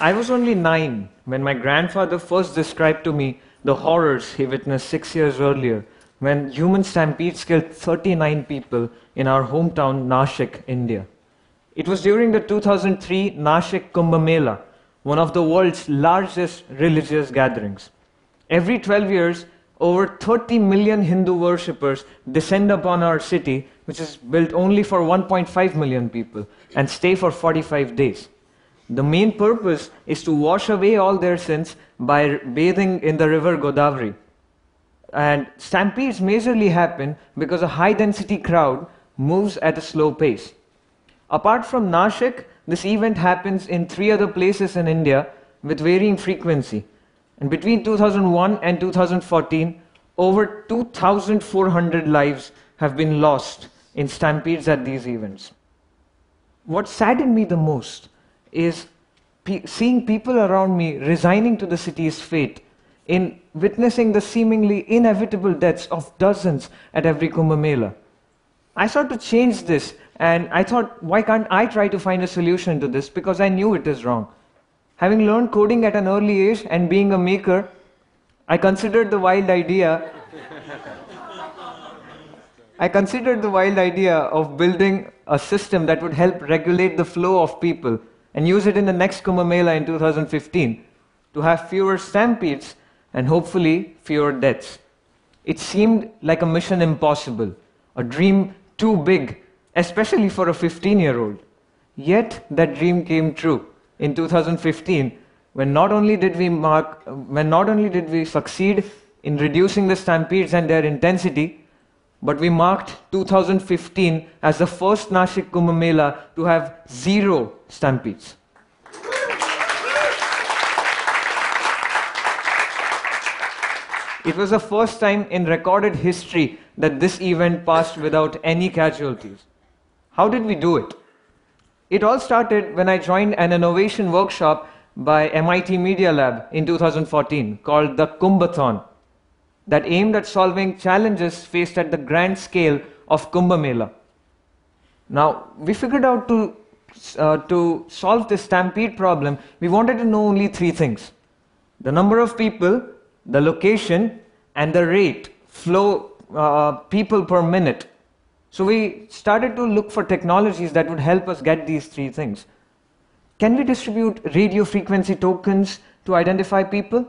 I was only nine when my grandfather first described to me the horrors he witnessed six years earlier when human stampedes killed 39 people in our hometown Nashik, India. It was during the 2003 Nashik Kumbh Mela, one of the world's largest religious gatherings. Every 12 years, over 30 million Hindu worshippers descend upon our city, which is built only for 1.5 million people, and stay for 45 days. The main purpose is to wash away all their sins by bathing in the river Godavari. And stampedes majorly happen because a high density crowd moves at a slow pace. Apart from Nashik, this event happens in three other places in India with varying frequency. And between 2001 and 2014, over 2,400 lives have been lost in stampedes at these events. What saddened me the most is pe- seeing people around me resigning to the city's fate in witnessing the seemingly inevitable deaths of dozens at every Kumbh Mela. I sought to change this, and I thought, why can't I try to find a solution to this? Because I knew it is wrong. Having learned coding at an early age and being a maker, I considered the wild idea. I considered the wild idea of building a system that would help regulate the flow of people and use it in the next Kumbh Mela in 2015 to have fewer stampedes and hopefully fewer deaths. It seemed like a mission impossible, a dream too big, especially for a 15 year old. Yet that dream came true in 2015 when not only did we mark when not only did we succeed in reducing the stampedes and their intensity but we marked 2015 as the first Nashik Kumbh Mela to have zero stampedes. It was the first time in recorded history that this event passed without any casualties. How did we do it? It all started when I joined an innovation workshop by MIT Media Lab in 2014 called the Kumbhathon that aimed at solving challenges faced at the grand scale of Kumbh Mela. Now, we figured out to, uh, to solve this stampede problem, we wanted to know only three things the number of people, the location, and the rate, flow, uh, people per minute. So we started to look for technologies that would help us get these three things. Can we distribute radio frequency tokens to identify people?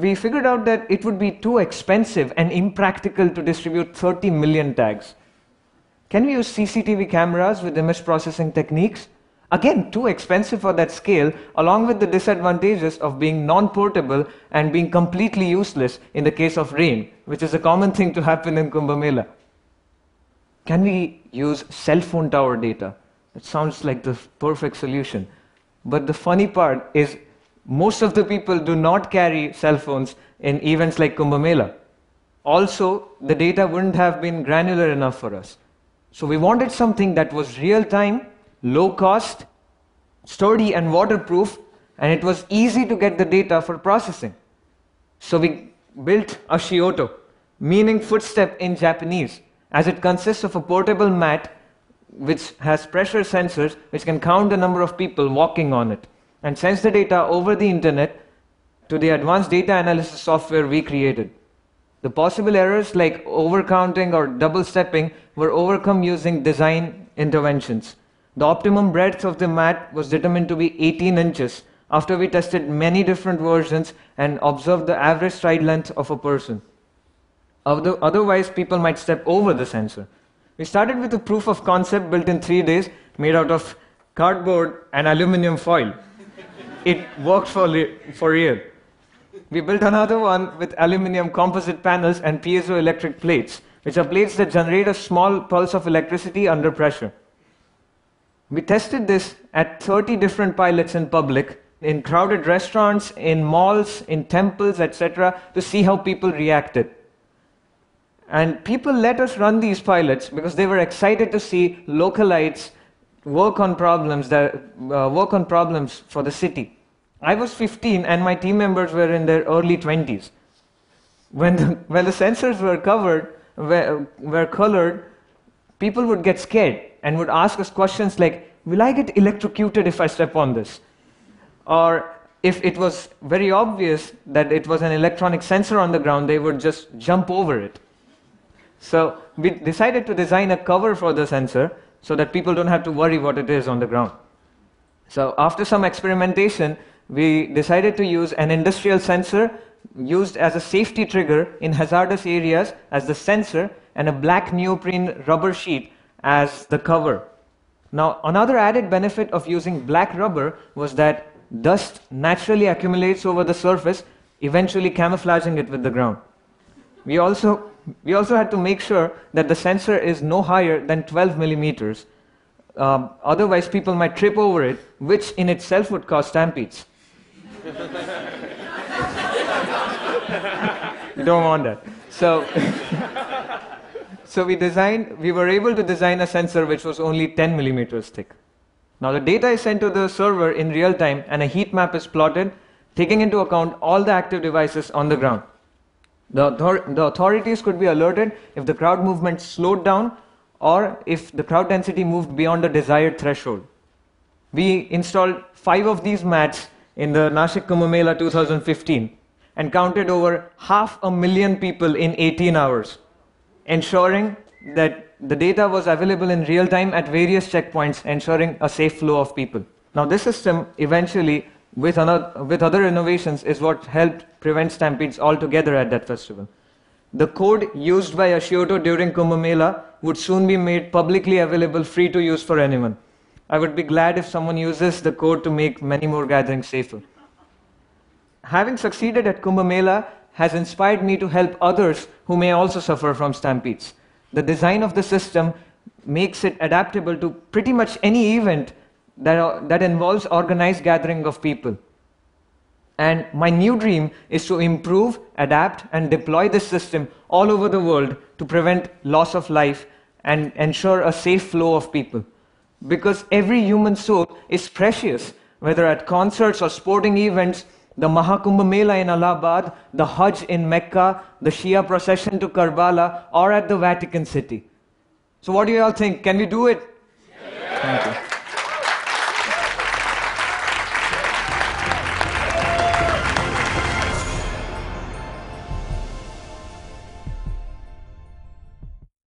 We figured out that it would be too expensive and impractical to distribute 30 million tags. Can we use CCTV cameras with image processing techniques? Again, too expensive for that scale, along with the disadvantages of being non portable and being completely useless in the case of rain, which is a common thing to happen in Kumbh Mela. Can we use cell phone tower data? It sounds like the perfect solution. But the funny part is, most of the people do not carry cell phones in events like Kumbh Mela. Also, the data wouldn't have been granular enough for us. So, we wanted something that was real time, low cost, sturdy, and waterproof, and it was easy to get the data for processing. So, we built Ashioto, meaning footstep in Japanese as it consists of a portable mat which has pressure sensors which can count the number of people walking on it and sends the data over the internet to the advanced data analysis software we created. The possible errors like overcounting or double stepping were overcome using design interventions. The optimum breadth of the mat was determined to be 18 inches after we tested many different versions and observed the average stride length of a person. Otherwise, people might step over the sensor. We started with a proof of concept built in three days, made out of cardboard and aluminum foil. It worked for, for real. We built another one with aluminum composite panels and piezoelectric plates, which are plates that generate a small pulse of electricity under pressure. We tested this at 30 different pilots in public, in crowded restaurants, in malls, in temples, etc., to see how people reacted. And people let us run these pilots because they were excited to see localites work on problems that uh, work on problems for the city. I was 15 and my team members were in their early 20s. When the, when the sensors were covered, were, were colored, people would get scared and would ask us questions like, Will I get electrocuted if I step on this? Or if it was very obvious that it was an electronic sensor on the ground, they would just jump over it. So we decided to design a cover for the sensor so that people don't have to worry what it is on the ground. So after some experimentation, we decided to use an industrial sensor used as a safety trigger in hazardous areas as the sensor and a black neoprene rubber sheet as the cover. Now, another added benefit of using black rubber was that dust naturally accumulates over the surface, eventually camouflaging it with the ground. We also, we also had to make sure that the sensor is no higher than 12 millimeters. Um, otherwise, people might trip over it, which in itself would cause stampedes. You don't want that. So, so we designed, we were able to design a sensor which was only 10 millimeters thick. Now the data is sent to the server in real time and a heat map is plotted, taking into account all the active devices on the ground. The, author- the authorities could be alerted if the crowd movement slowed down or if the crowd density moved beyond the desired threshold. We installed five of these mats in the Nashik Kumbh Mela 2015 and counted over half a million people in 18 hours, ensuring that the data was available in real time at various checkpoints, ensuring a safe flow of people. Now, this system eventually, with, another, with other innovations, is what helped prevent stampedes altogether at that festival. The code used by Ashioto during Kumbh Mela would soon be made publicly available, free to use for anyone. I would be glad if someone uses the code to make many more gatherings safer having succeeded at Kumbh Mela has inspired me to help others who may also suffer from stampedes. The design of the system makes it adaptable to pretty much any event that, that involves organized gathering of people. And my new dream is to improve, adapt, and deploy this system all over the world to prevent loss of life and ensure a safe flow of people. Because every human soul is precious, whether at concerts or sporting events the Mahakumbh Mela in Allahabad, the Hajj in Mecca, the Shia procession to Karbala, or at the Vatican City. So, what do you all think? Can we do it?